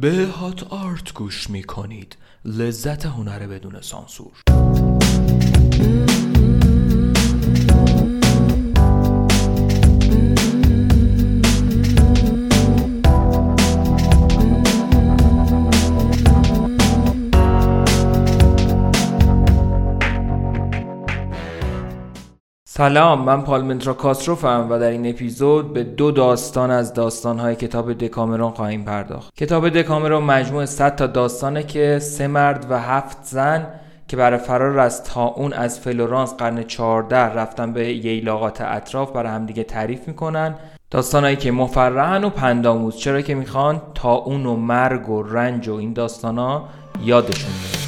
به هات آرت گوش می کنید لذت هنر بدون سانسور. سلام من پالمنترا کاستروفم و در این اپیزود به دو داستان از داستانهای کتاب دکامرون خواهیم پرداخت. کتاب دکامرون مجموع 100 تا داستانه که سه مرد و هفت زن که برای فرار از تاون از فلورانس قرن 14 رفتن به ییلاقات اطراف برای همدیگه تعریف می‌کنن. داستانهایی که مفرحن و پنداموز. چرا که می‌خوان تاون و مرگ و رنج و این داستانا یادشون میاد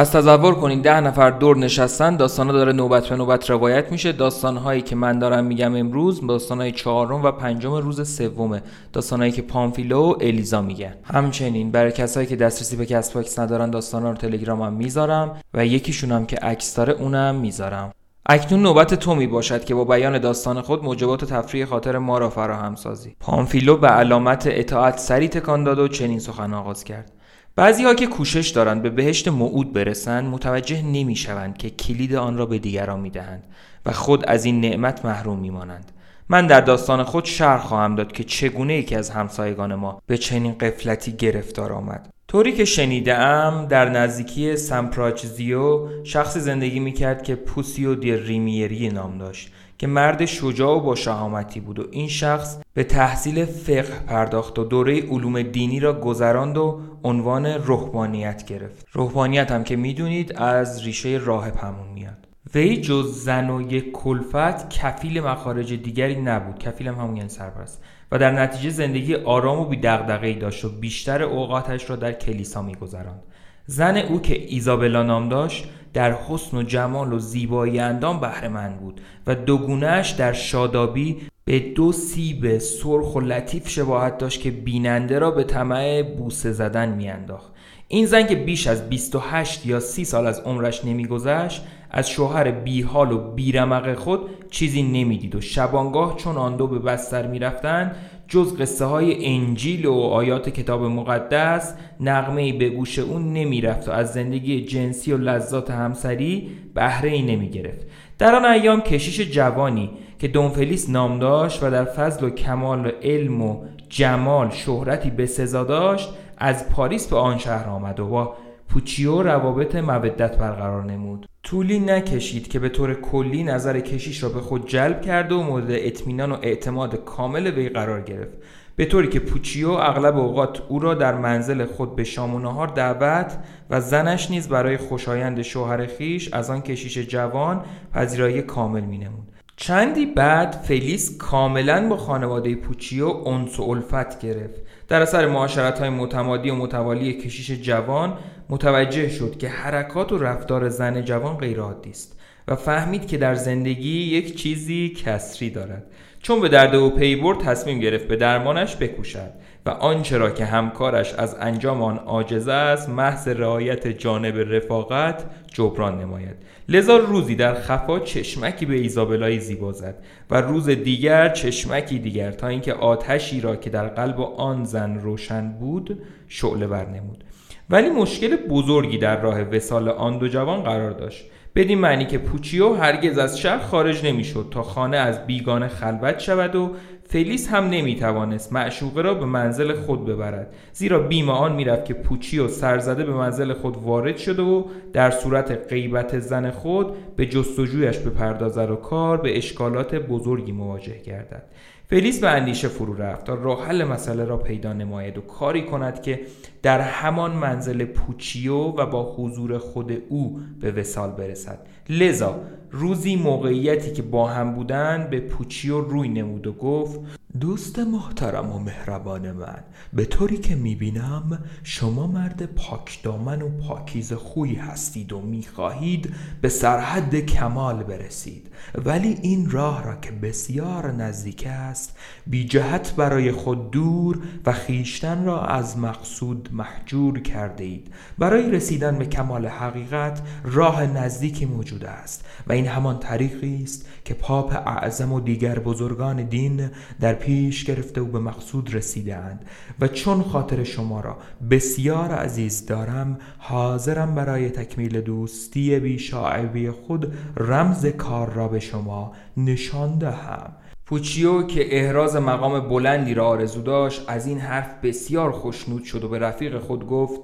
پس تصور کنید ده نفر دور نشستن داستانا داره نوبت به نوبت روایت میشه. داستانهایی که من دارم میگم امروز داستانهای چهارم و پنجم روز سومه. داستانهایی که پامفیلو و الیزا میگن. همچنین برای کسایی که دسترسی به Castbox ندارن داستانا رو تلگرام هم می‌ذارم و یکیشون هم که عکس داره اونم می‌ذارم. اکنون نوبت تو می باشد که با بیان داستان خود موجبات تفریح خاطر ما را فراهم سازی. پامفیلو به علامت اطاعت سری تکان داد و چنین سخن آغاز کرد. بعضی ها که کوشش دارند به بهشت موعود برسند متوجه نمی شوند که کلید آن را به دیگران می دهند و خود از این نعمت محروم می مانند. من در داستان خود شرح خواهم داد که چگونه یکی از همسایگان ما به چنین قفلتی گرفتار آمد طوری که شنیدم در نزدیکی سمپراچزیو شخصی زندگی می‌کرد که پوسیو دی ریمیری نام داشت که مرد شجاع و با شهامتی بود و این شخص به تحصیل فقه پرداخت و دوره علوم دینی را گذراند و عنوان روحانیت گرفت. روحانیت هم که می‌دونید از ریشه راهب همون میاد. وی جز زن و یک کلفت کفیل مخارج دیگری نبود. کفیل هم همون یعنی سرپرست. و در نتیجه زندگی آرام و بی داشت و بیشتر اوقاتش را در کلیسا میگذراند. زن او که ایزابلا نام داشت در حسن و جمال و زیبایی اندام بهره بود و دوگونهش در شادابی به دو سیب سرخ و لطیف شباهت داشت که بیننده را به طمع بوسه زدن میانداخت. این زن که بیش از 28 یا 30 سال از عمرش نمیگذشت از شوهر بیحال و بیرمق خود چیزی نمی‌دید و شبانگاه چون آن دو به بستر می‌رفتند جز قصه های انجیل و آیات کتاب مقدس نغمه به گوش اون نمی‌رفت و از زندگی جنسی و لذات همسری بهره ای نمی گرفت در آن ایام کشیش جوانی که دونفلیس نام داشت و در فضل و کمال و علم و جمال شهرتی به سزا داشت از پاریس به آن شهر آمد و با پوچیو روابط مودت برقرار نمود. طولی نکشید که به طور کلی نظر کشیش را به خود جلب کرد و مورد اطمینان و اعتماد کامل وی قرار گرفت به طوری که پوچیو اغلب اوقات او را در منزل خود به شام و نهار دعوت و زنش نیز برای خوشایند شوهر خیش از آن کشیش جوان پذیرایی کامل می نمود. چندی بعد فلیس کاملا با خانواده پوچیو انس و الفت گرفت در اثر معاشرت های متمادی و متوالی کشیش جوان متوجه شد که حرکات و رفتار زن جوان غیرعادی است و فهمید که در زندگی یک چیزی کسری دارد. چون به درد او پی برد تصمیم گرفت به درمانش بکوشد و آنچه را که همکارش از انجام آن عاجز است محض رعایت جانب رفاقت جبران نماید. لذا روزی در خفا چشمکی به ایزابلای زیبا زد و روز دیگر چشمکی دیگر تا اینکه آتشی را که در قلب آن زن روشن بود شعله برنمود ولی مشکل بزرگی در راه وسال آن دو جوان قرار داشت. بدین معنی که پوچیو هرگز از شهر خارج نمی‌شد تا خانه از بیگانه خلوت شود و فلیس هم نمی‌توانست معشوقه را به منزل خود ببرد. زیرا بیم آن می‌رفت که پوچیو سرزده به منزل خود وارد شده و در صورت غیبت زن خود به جستجویش بپردازد و کار به اشکالات بزرگی مواجه گردد. فلیس به اندیشه فرو رفت تا راه حل مسئله را پیدا نماید و کاری کند که در همان منزل پوچیو و با حضور خود او به وسال برسد. لذا روزی موقعیتی که با هم بودند به پوچیو روی نمود و گفت دوست محترم و مهربان من به طوری که می‌بینم شما مرد پاکدامن و پاکیز خویی هستید و می‌خواهید به سرحد کمال برسید. ولی این راه را که بسیار نزدیک است بی جهت برای خود دور و خیشتن را از مقصود محجور کرده اید برای رسیدن به کمال حقیقت راه نزدیکی موجود است و این همان طریقی است که پاپ اعظم و دیگر بزرگان دین در پیش گرفته و به مقصود رسیدند و چون خاطر شما را بسیار عزیز دارم حاضرم برای تکمیل دوستی بیشاعبی خود رمز کار را به شما نشان دهم. پوچیو که احراز مقام بلندی را آرزو داشت از این حرف بسیار خوشنود شد و به رفیق خود گفت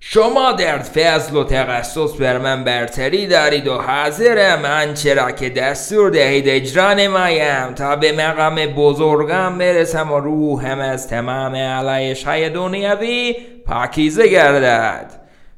شما در فضل و تخصص بر من برتری دارید و حاضرم آنچه را که دستور دهید اجرا نمایم. تا به مقام بزرگم برسم و روحم از تمام علایش های دنیوی پاکیزه گردد.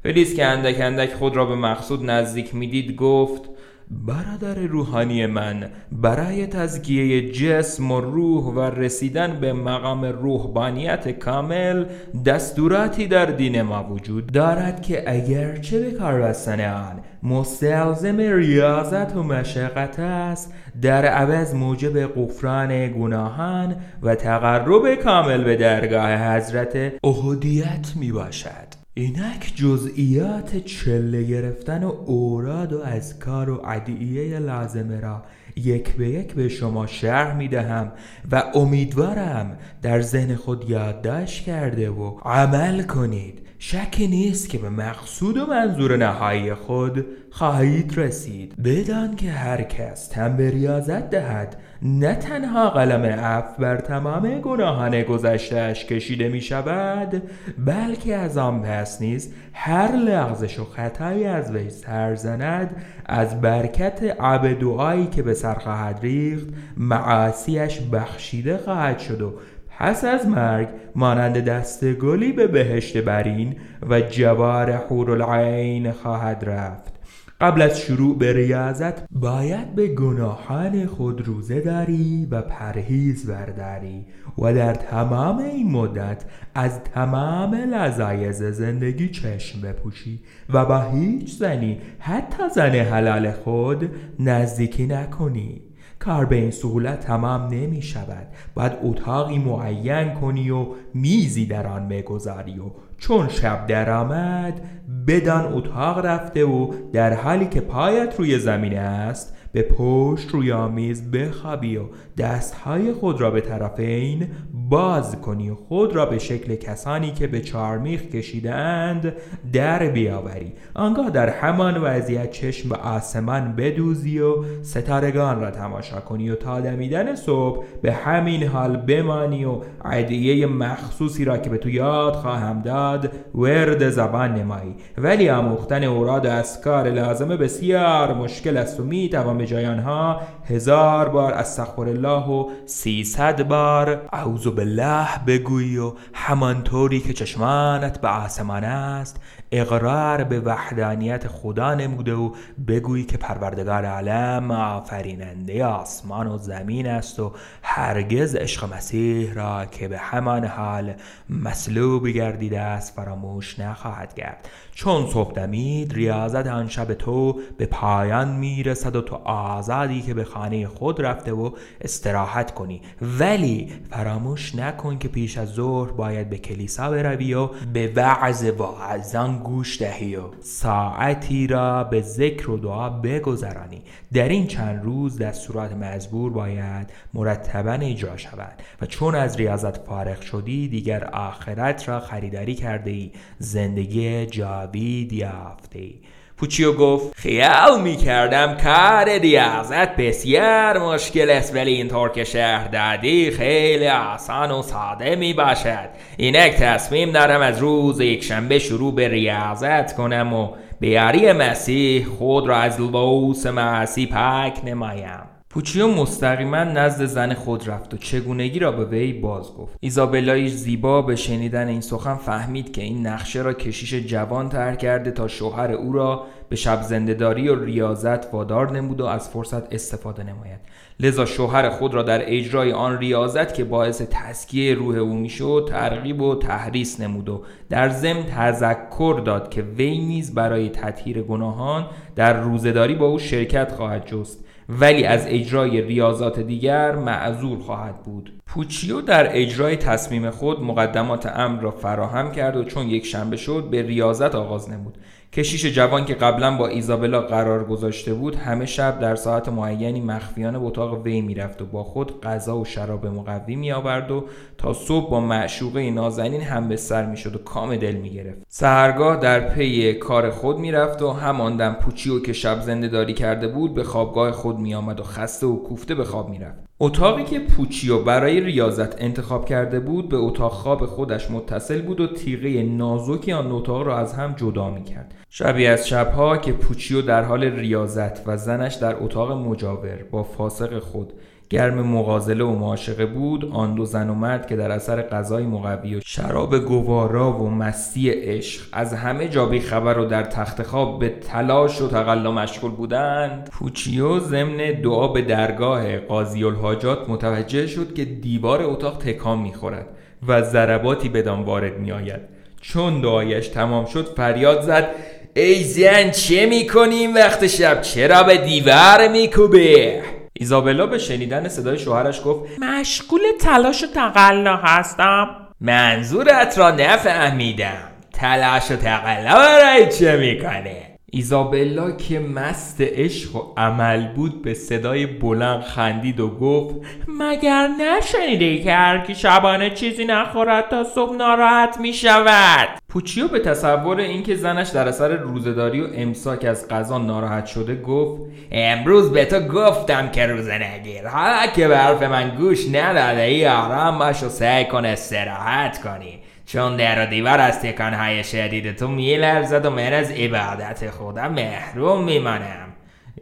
فلیس که اندک اندک خود را به مقصود نزدیک می‌دید گفت برادر روحانی من برای تزکیه جسم و روح و رسیدن به مقام روحانیت کامل دستوراتی در دین ما وجود دارد که اگرچه به کار بستن آن مستلزم ریاضت و مشقت است در عوض موجب غفران گناهان و تقرب کامل به درگاه حضرت اهدیت می باشد اینک جزئیات چله گرفتن و اوراد و اذکار و عدیعه لازمه را یک به یک به شما شرح می دهم و امیدوارم در ذهن خود یادداشت کرده و عمل کنید. شکی نیست که به مقصود و منظور نهایی خود خواهید رسید. بدان که هر کس تن به ریاضت دهد نه تنها قلم عفو بر تمام گناهان گذشتهاش کشیده می شود بلکه از آن پس نیز هر لغزش و خطایی از وی سر زند از برکت عب دعایی که به سر خواهد ریخت معاصیش بخشیده خواهد شد و پس از مرگ مانند دست گلی به بهشت برین و جوار حور العین خواهد رفت. قبل از شروع به ریاضت باید به گناهان خود روزه داری و پرهیز برداری و در تمام این مدت از تمام لذایز زندگی چشم بپوشی و با هیچ زنی حتی زن حلال خود نزدیکی نکنی. کار به این سهولت تمام نمی شود. باید اتاقی معین کنی و میزی در آن بگذاری و چون شب درآمد بدان اتاق رفته و در حالی که پایت روی زمین است به پشت روی آمیز بخوابی و دستهای خود را به طرفین باز کنی و خود را به شکل کسانی که به چارمیخ کشیدند در بیاوری. آنگاه در همان وضعیت چشم به آسمان بدوزی و ستارگان را تماشا کنی و تا دمیدن صبح به همین حال بمانی و عدیه مخصوصی را که به تو یاد خواهم داد ورد زبان نمایی. ولی آموختن اوراد و اسکار لازمه بسیار مشکل است و می توان به جای آنها هزار بار استغفر الله و سیصد بار اعوذ بالله بگویی و همانطوری که چشمانت به آسمان است اقرار به وحدانیت خدا نموده و بگویی که پروردگار عالم آفریننده آسمان و زمین است و هرگز عشق مسیح را که به همان حال مسلوب گردیده است فراموش نخواهد کرد. چون صبح دمید ریاضت آن شب تو به پایان می‌رسد و تو آزادی که به خانه خود رفته و استراحت کنی. ولی فراموش نکن که پیش از ظهر باید به کلیسا بروی و به وعظ واعظان گوش دهی و ساعتی را به ذکر و دعا بگذرانی. در این چند روز دستورات مزبور باید مرتبا اجرا شود و چون از ریاضت فارغ شدی دیگر آخرت را خریداری کرده ای زندگی جاوید یافته ای پوچیو گفت خیال می کردم کار ریاضت بسیار مشکل است ولی اینطور که شهر دادی خیلی آسان و ساده می باشد اینک تصمیم دارم از روز یکشنبه شروع به ریاضت کنم و بیاری مسیح خود را از لبوس معصی پاک نمایم. پوچیو مستقیما نزد زن خود رفت و چگونگی را به وی باز گفت. ایزابلای زیبا به شنیدن این سخن فهمید که این نقشه را کشیش جوان طرح کرده تا شوهر او را به شب زندهداری و ریاضت وادار نمود و از فرصت استفاده نماید. لذا شوهر خود را در اجرای آن ریاضت که باعث تسکیه روح او می‌شد ترغیب و تحریس نمود و در ضمن تذکر داد که وی نیز برای تطهیر گناهان در روزداری با او شرکت خواهد جست. ولی از اجرای ریاضات دیگر معذور خواهد بود. پوچیو در اجرای تصمیم خود مقدمات امر را فراهم کرد و چون یک شنبه شد به ریاضت آغاز نمود. کشیش جوان که قبلا با ایزابلا قرار گذاشته بود همه شب در ساعت معینی مخفیانه به اتاق وی می‌رفت و با خود غذا و شراب مقوی می آورد و تا صبح با معشوقه نازنین هم به سر می‌شد و کام دل می گرفت سهرگاه در پی کار خود می‌رفت و همان دم پوچیو که شب زنده داری کرده بود به خوابگاه خود می آمد و خسته و کوفته به خواب می‌رفت. اتاقی که پوچیو برای ریاضت انتخاب کرده بود به اتاق خواب خودش متصل بود و تیغه نازکی آن اتاق را از هم جدا می کرد شبی از شبها که پوچیو در حال ریاضت و زنش در اتاق مجاور با فاسق خود گرم مغازله و معاشقه بود آن دو زن و مرد که در اثر غذای مقوی و شراب گوارا و مستی عشق از همه جا خبر و در تخت خواب به تلاش و تقلا مشغول بودند پوچیو ضمن دعا به درگاه قاضی الحاجات متوجه شد که دیوار اتاق تکان می‌خورد و ضرباتی بدان وارد میآید. چون دعایش تمام شد فریاد زد ای زن چه می‌کنیم؟ وقت شب چرا به دیوار میکوبه ایزابلا به شنیدن صدای شوهرش گفت مشغول تلاش و تقلا هستم. منظورت را نفهمیدم. تلاش و تقلا برای چه می‌کنه؟ ایزابلا که مست عشق و عمل بود به صدای بلند خندید و گفت مگر نشنیده که هر شبانه چیزی نخورد تا صبح ناراحت می شود پوچیو به تصور اینکه زنش در اثر روزداری و امساک از غذا ناراحت شده گفت امروز به تو گفتم که روزه نگیر حالا که به حرف من گوش نداده ای آرام باش و سعی کن استراحت کنی. چون در و دیوار از تکانهای شدید تو میلرزد و من از عبادت خودم محروم میمانم.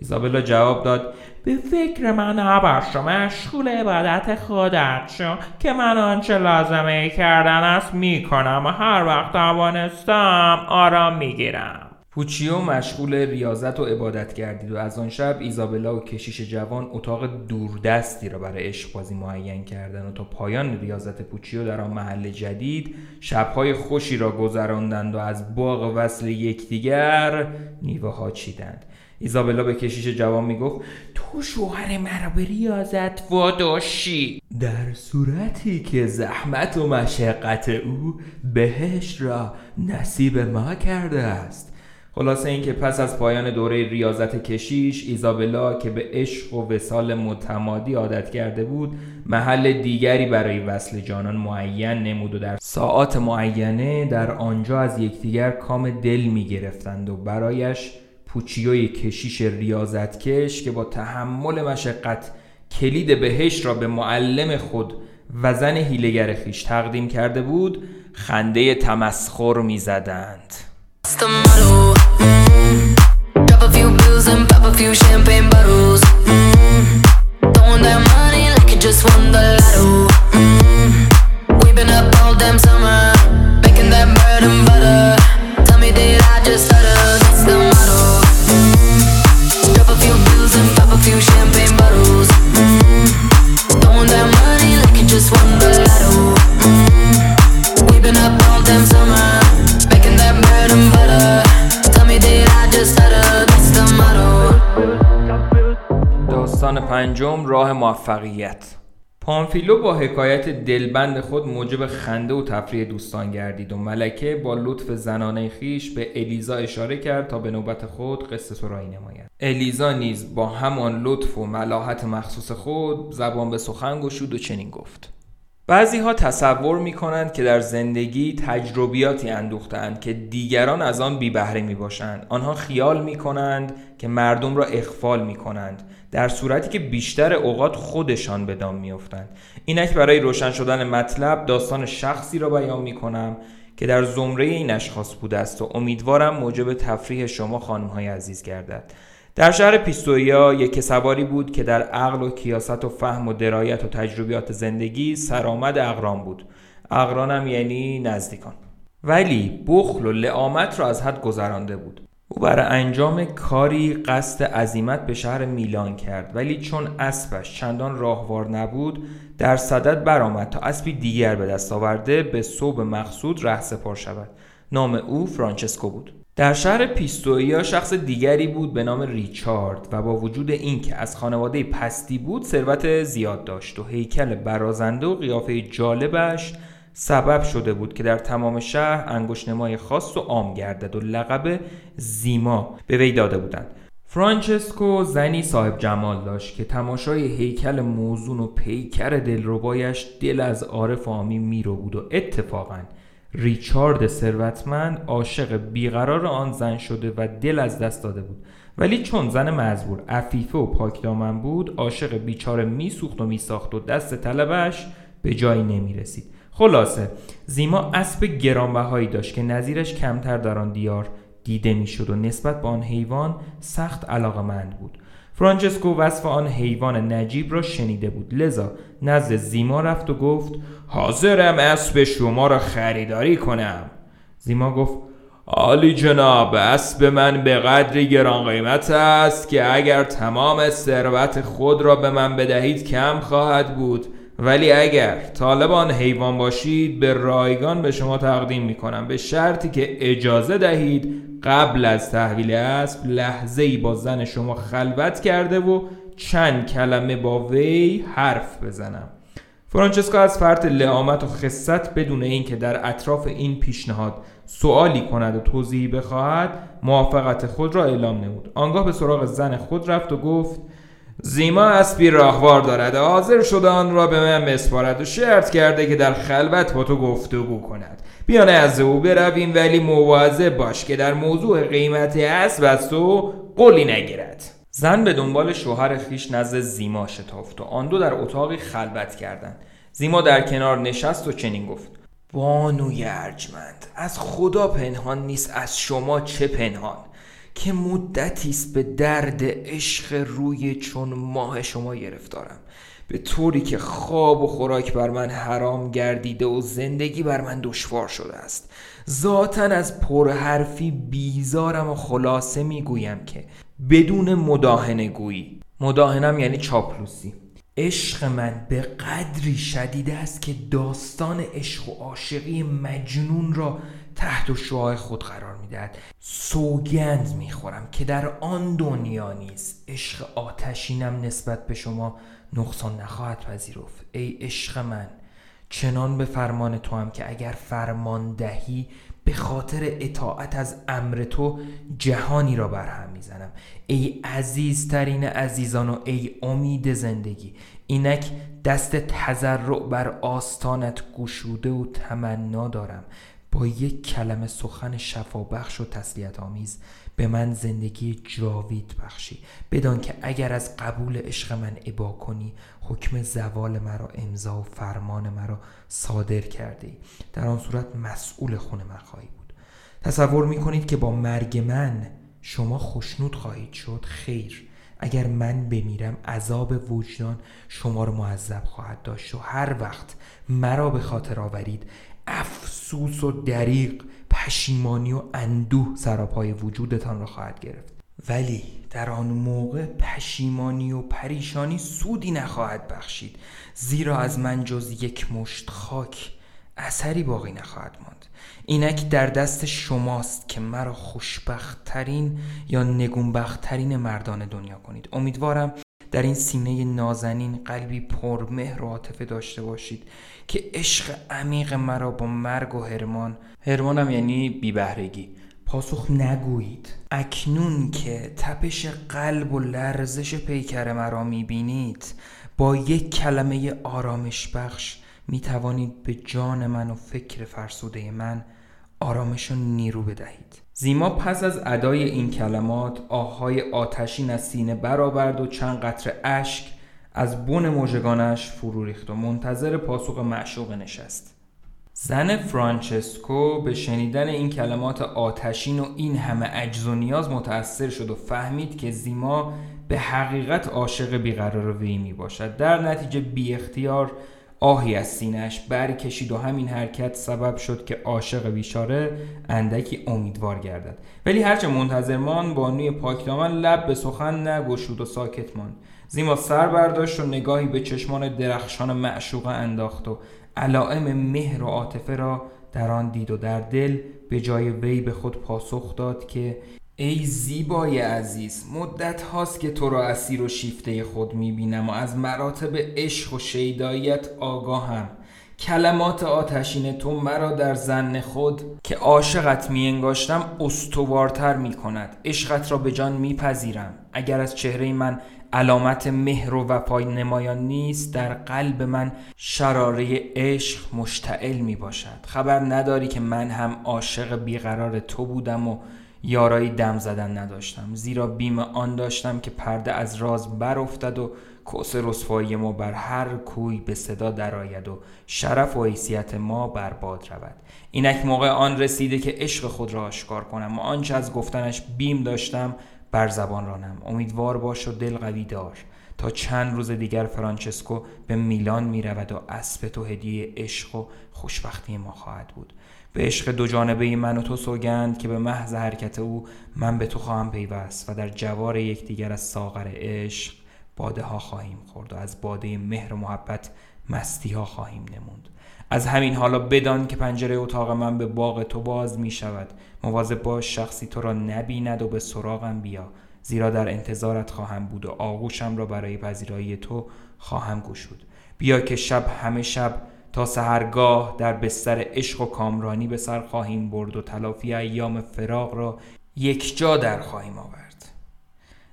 ایزابلا جواب داد به فکر من نباش مشغول عبادت خودت شو که من آنچه لازمه کردن است می‌کنم. و هر وقت توانستم آرام می‌گیرم. پوچیو مشغول ریاضت و عبادت گردید و از آن شب ایزابلا و کشیش جوان اتاق دوردستی را برای عشقبازی معین کردند و تا پایان ریاضت پوچیو در آن محل جدید شبهای خوشی را گذراندند و از باغ وصل یکدیگر میوه ها چیدند. ایزابلا به کشیش جوان می‌گفت تو شوهر مرا به ریاضت واداشی. در صورتی که زحمت و مشقت او بهش را نصیب ما کرده است. خلاصه اینکه پس از پایان دوره ریاضت کشیش ایزابلا که به عشق و وسال متمادی عادت کرده بود محل دیگری برای وصل جانان معین نمود و در ساعات معینه در آنجا از یکدیگر کام دل می گرفتند و برایش پوچیوی کشیش ریاضت کش که با تحمل مشقت کلید بهش را به معلم خود و زن هیلگر خیش تقدیم کرده بود خنده تمسخر می زدند. a few champagne bottles. Mm-hmm. Throwing that money like you just won the lotto. راه موفقیت. پانفیلو با حکایت دلبند خود موجب خنده و تفریح دوستان گردید و ملکه با لطف زنانه خیش به الیزا اشاره کرد تا به نوبت خود قصه سرایی نماید. الیزا نیز با همان لطف و ملاحت مخصوص خود زبان به سخن گشود و چنین گفت. بعضی ها تصور می کنند که در زندگی تجربیاتی اندوختند که دیگران از آن بی بهره می باشند. آنها خیال می کنند که مردم را اخفال می کنند در صورتی که بیشتر اوقات خودشان به دام می افتند. اینک برای روشن شدن مطلب داستان شخصی را بیان می کنم که در زمره این اشخاص بوده است و امیدوارم موجب تفریح شما خانم های عزیز گردد. در شهر پیستویا یک سواری بود که در عقل و کیاست و فهم و درایت و تجربیات زندگی سرآمد اقران بود. اقرانم یعنی نزدیکان. ولی بخل و لعامت را از حد گذرانده بود. او برای انجام کاری قصد عزیمت به شهر میلان کرد. ولی چون اسبش چندان راهوار نبود در صدد برآمد تا اسبی دیگر به دست آورده به صوب مقصود ره سپار شود. نام او فرانچسکو بود. در شهر پیستویا شخص دیگری بود به نام ریچارد و با وجود اینکه از خانواده پستی بود ثروت زیاد داشت و هیکل برازنده و قیافه جالبش سبب شده بود که در تمام شهر انگشتنمای خاص و عام گردد و لقب زیما به وی داده بودند. فرانچسکو زنی صاحب جمال داشت که تماشای هیکل موزون و پیکر دلربایش دل از عارف و آمی میرو بود و اتفاقا ریچارد ثروتمند عاشق بیقرار آن زن شده و دل از دست داده بود. ولی چون زن مزبور عفیفه و پاکدامن بود عاشق بیچاره میسوخت و میساخت و دست طلبش به جایی نمی رسید خلاصه زیما اسب گرانبهایی داشت که نظیرش کمتر در آن دیار دیده می‌شد و نسبت به آن حیوان سخت علاقمند بود. فرانچسکو وصف آن حیوان نجیب را شنیده بود. لذا نزد زیما رفت و گفت حاضرم اسب شما را خریداری کنم. زیما گفت عالی جناب اسب من به قدری گران قیمت است که اگر تمام ثروت خود را به من بدهید کم خواهد بود. ولی اگر طالب آن حیوان باشید به رایگان به شما تقدیم می کنم به شرطی که اجازه دهید قبل از تحویل اسب لحظه ای با زن شما خلوت کرده و چند کلمه با وی حرف بزنم. فرانچسکا از فرط لعامت و خصت بدون اینکه در اطراف این پیشنهاد سوالی کند و توضیحی بخواهد موافقت خود را اعلام نمود. آنگاه به سراغ زن خود رفت و گفت زیما اسبی راهوار دارد. حاضر شده آن را به من بسپارد و شرط کرده که در خلوت با تو گفتگو کند. بیانه از او برویم ولی مواظب باش که در موضوع قیمت اسب از تو قولی نگیرد. زن به دنبال شوهر خیش نزد زیما شتافت و آن دو در اتاقی خلوت کردند. زیما در کنار نشست و چنین گفت بانوی ارجمند از خدا پنهان نیست از شما چه پنهان؟ که مدتی است به درد عشق روی چون ماه شما گرفتارم. به طوری که خواب و خوراک بر من حرام گردیده و زندگی بر من دشوار شده است. ذاتا از پرحرفی بیزارم و خلاصه می‌گویم که بدون مداهنه گویی. مداهنم یعنی چاپلوسی. عشق من به قدری شدیده است که داستان عشق و عاشقی مجنون را تحت شعاع خود قرار می‌دهد. سوگند می‌خورم که در آن دنیا نیست عشق آتشینم نسبت به شما نقصان نخواهد پذیرفت. ای عشق من چنان به فرمان تو هم که اگر فرمان دهی به خاطر اطاعت از امر تو جهانی را برهم می‌زنم. ای عزیزترین عزیزان و ای امید زندگی اینک دست تذرع بر آستانت گشوده و تمنا دارم. یک کلمه سخن شفابخش و تسلیت آمیز به من زندگی جاوید بخشی. بدان که اگر از قبول عشق من عبا کنی حکم زوال مرا امضا و فرمان مرا صادر کرده در آن صورت مسئول خون من خواهی بود. تصور می کنید که با مرگ من شما خوشنود خواهید شد. خیر. اگر من بمیرم عذاب وجدان شما رو معذب خواهد داشت. و هر وقت مرا به خاطر آورید. افسوس و دریق پشیمانی و اندوه سراپای وجودتان را خواهد گرفت. ولی در آن موقع پشیمانی و پریشانی سودی نخواهد بخشید. زیرا از من جز یک مشت خاک اثری باقی نخواهد ماند. اینک در دست شماست که مرا خوشبختترین یا نگونبختترین مردان دنیا کنید. امیدوارم در این سینه نازنین قلبی پرمهر و عاطفه داشته باشید که عشق عمیق مرا با مرگ و هرمان هرمانم یعنی بیبهرگی. پاسخ نگویید. اکنون که تپش قلب و لرزش پیکر مرا می‌بینید با یک کلمه آرامش بخش می توانید به جان من و فکر فرسوده من آرامش و نیرو بدهید. زیما پس از ادای این کلمات آهای آتشین از سینه برآورد و چند قطره اشک از بن موجگانش فرو ریخت و منتظر پاسخ معشوق نشست. زن فرانچسکو به شنیدن این کلمات آتشین و این همه عجز و نیاز متأثر شد و فهمید که زیما به حقیقت عاشق بیقرار وی می باشد در نتیجه بی اختیار آهی از سینش برکشید و همین حرکت سبب شد که عاشق بیچاره اندکی امیدوار گردد. ولی هرچه منتظر مان بانوی پاکدامن لب به سخن نگشود و ساکت ماند. زیما سر برداشت و نگاهی به چشمان درخشان معشوقه انداخت و علائم مهر و عاطفه را در آن دید و در دل به جای وی به خود پاسخ داد که ای زیبای عزیز مدت هاست که تو را اسیر و شیفته خود می‌بینم و از مراتب عشق و شیداییت آگاهم. کلمات آتشین تو مرا در زن خود که عاشقت می انگاشتم استوارتر می کند عشقت را به جان میپذیرم. اگر از چهره من علامت مهر و وفای نمایان نیست در قلب من شراره عشق مشتعل می باشد خبر نداری که من هم عاشق بیقرار تو بودم و یارایی دم زدن نداشتم. زیرا بیم آن داشتم که پرده از راز برافتد و کس رسوایی ما بر هر کوی به صدا درآید و شرف و حیثیت ما برباد رود. اینک موقع آن رسیده که عشق خود را آشکار کنم و آنچه از گفتنش بیم داشتم بر زبان رانم. امیدوار باش و دل قوی دار. تا چند روز دیگر فرانچسکو به میلان می رود و اسب تو هدیه عشق و خوشبختی ما خواهد بود. به عشق دو جانبه من و تو سوگند که به محض حرکت او من به تو خواهم پیوست و در جوار یکدیگر از ساغر عشق باده ها خواهیم خورد و از باده مهر و محبت مستی ها خواهیم نموند. از همین حالا بدان که پنجره اتاق من به باغ تو باز می شود مواظب باش شخصی تو را نبیند و به سراغم بیا. زیرا در انتظارت خواهم بود و آغوشم را برای پذیرایی تو خواهم گشود. بیا که شب همه شب تا سهرگاه در بستر عشق و کامرانی به سر خواهیم برد و تلافی ایام فراغ را یک جا در خواهیم آورد.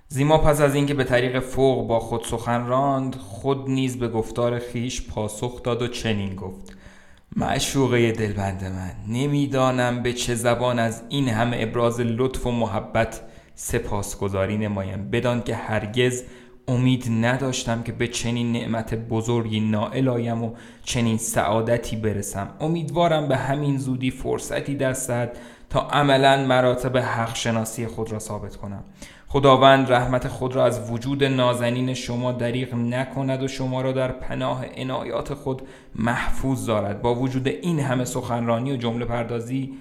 زیما پس از اینکه به طریق فوق با خود سخن راند خود نیز به گفتار خیش پاسخ داد و چنین گفت. معشوقه دلبند من نمی‌دانم به چه زبان از این همه ابراز لطف و محبت سپاسگزاری نمایم بدان که هرگز امید نداشتم که به چنین نعمت بزرگی نائل آیم و چنین سعادتی برسم. امیدوارم به همین زودی فرصتی دستد تا عملا مراتب حق شناسی خود را ثابت کنم. خداوند رحمت خود را از وجود نازنین شما دریغ نکند و شما را در پناه عنایات خود محفوظ دارد. با وجود این همه سخنرانی و جمله پردازی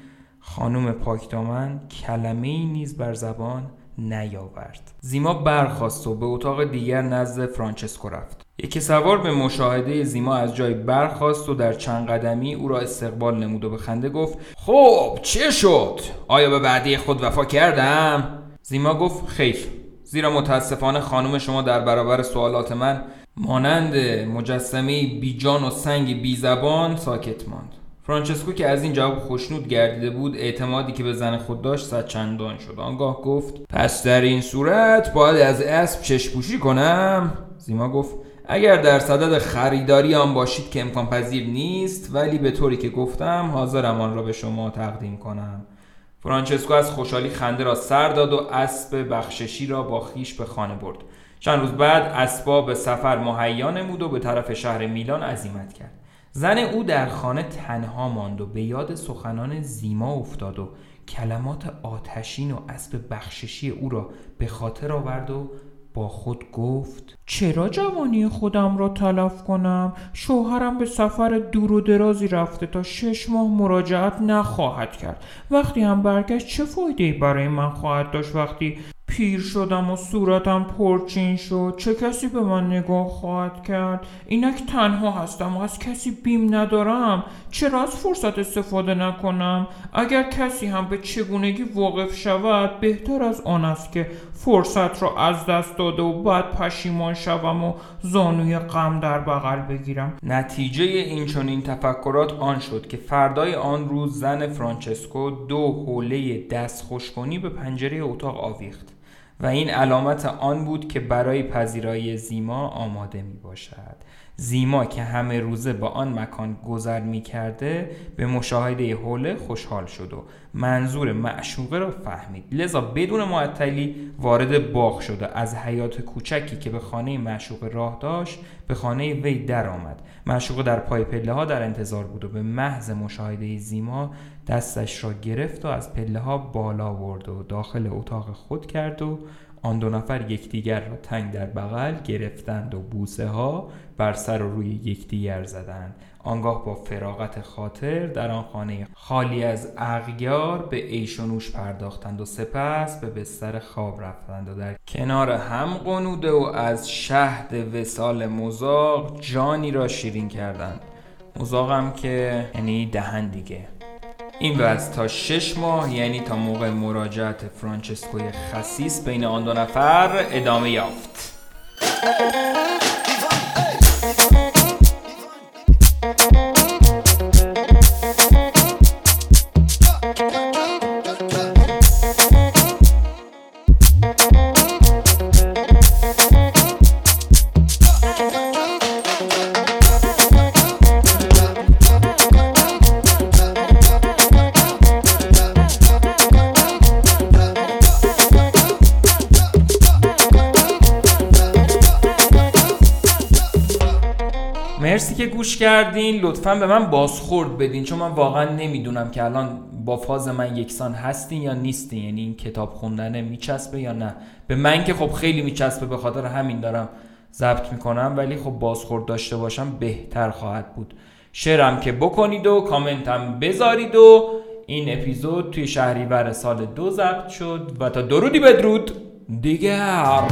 خانم پاکدامن کلمه ای نیز بر زبان نیاورد. زیما برخواست و به اتاق دیگر نزد فرانچسکو رفت. یکی سوار به مشاهده زیما از جای برخواست و در چند قدمی او را استقبال نمود و به خنده گفت خب چه شد؟ آیا به بعدی خود وفا کردم؟ زیما گفت خیر. زیرا متاسفانه خانم شما در برابر سوالات من مانند مجسمه بیجان و سنگ بی زبان ساکت ماند. فرانچسکو که از این جواب خوشنود گردیده بود اعتمادی که به زن خود داشت صد چندان شد. آنگاه گفت پس در این صورت باید از اسب چشپوشی کنم؟ زیما گفت اگر در صدد خریداری آن باشید که امکان پذیر نیست ولی به طوری که گفتم حاضرم آن را به شما تقدیم کنم. فرانچسکو از خوشحالی خنده را سر داد و اسب بخششی را با خیش به خانه برد. چند روز بعد اسباب سفر مهیا نمود و به طرف شهر میلان عزیمت کرد. زن او در خانه تنها ماند و به یاد سخنان زیما افتاد و کلمات آتشین و اسب بخششی او را به خاطر آورد و با خود گفت چرا جوانی خودم را تلف کنم؟ شوهرم به سفر دور و درازی رفته تا شش ماه مراجعت نخواهد کرد. وقتی هم برگشت چه فایده برای من خواهد داشت وقتی پیر شدم و صورتم پرچین شد؟ چه کسی به من نگاه خواهد کرد؟ اینک تنها هستم و از کسی بیم ندارم. چرا از فرصت استفاده نکنم؟ اگر کسی هم به چگونگی واقف شود بهتر از آن است که فرصت را از دست داده و بعد پشیمان شوم و زانوی غم در بغل بگیرم. نتیجه این چنین تفکرات آن شد که فردای آن روز زن فرانچسکو دو حوله دست خوشکنی به پنجره اتاق آویخت و این علامت آن بود که برای پذیرایی زیما آماده می باشد زیما که همه روزه با آن مکان گذر می کرده به مشاهده حوله خوشحال شد و منظور معشوقه را فهمید. لذا بدون معطلی وارد باغ شده از حیات کوچکی که به خانه معشوقه راه داشت به خانه وی در آمد. معشوقه در پای پله ها در انتظار بود و به محض مشاهده زیما دستش را گرفت و از پله ها بالا برد و داخل اتاق خود کرد و آن دو نفر یکدیگر را تنگ در بغل گرفتند و بوسه ها بر سر و روی یکدیگر زدند. آنگاه با فراغت خاطر در آن خانه خالی از اغیار به ایشونوش پرداختند و سپس به بستر خواب رفتند و در کنار هم قنوده و از شهد وسال مزاق جانی را شیرین کردند. مزاقم که یعنی دهن دیگه. این وضع تا شش ماه یعنی تا موقع مراجعت فرانچسکوی خسیس بین آن دو نفر ادامه یافت. که گوش کردین لطفا به من بازخورد بدین چون من واقعا نمی‌دونم که الان با فاز من یکسان هستین یا نیستین یعنی این کتاب خوندنه میچسبه یا نه. به من که خب خیلی میچسبه به خاطر همین دارم ضبط می‌کنم ولی خب بازخورد داشته باشم بهتر خواهد بود. شرم که بکنید و کامنتم بذارید و این اپیزود توی شهریور سال دو ضبط شد و تا درودی بدرود دیگر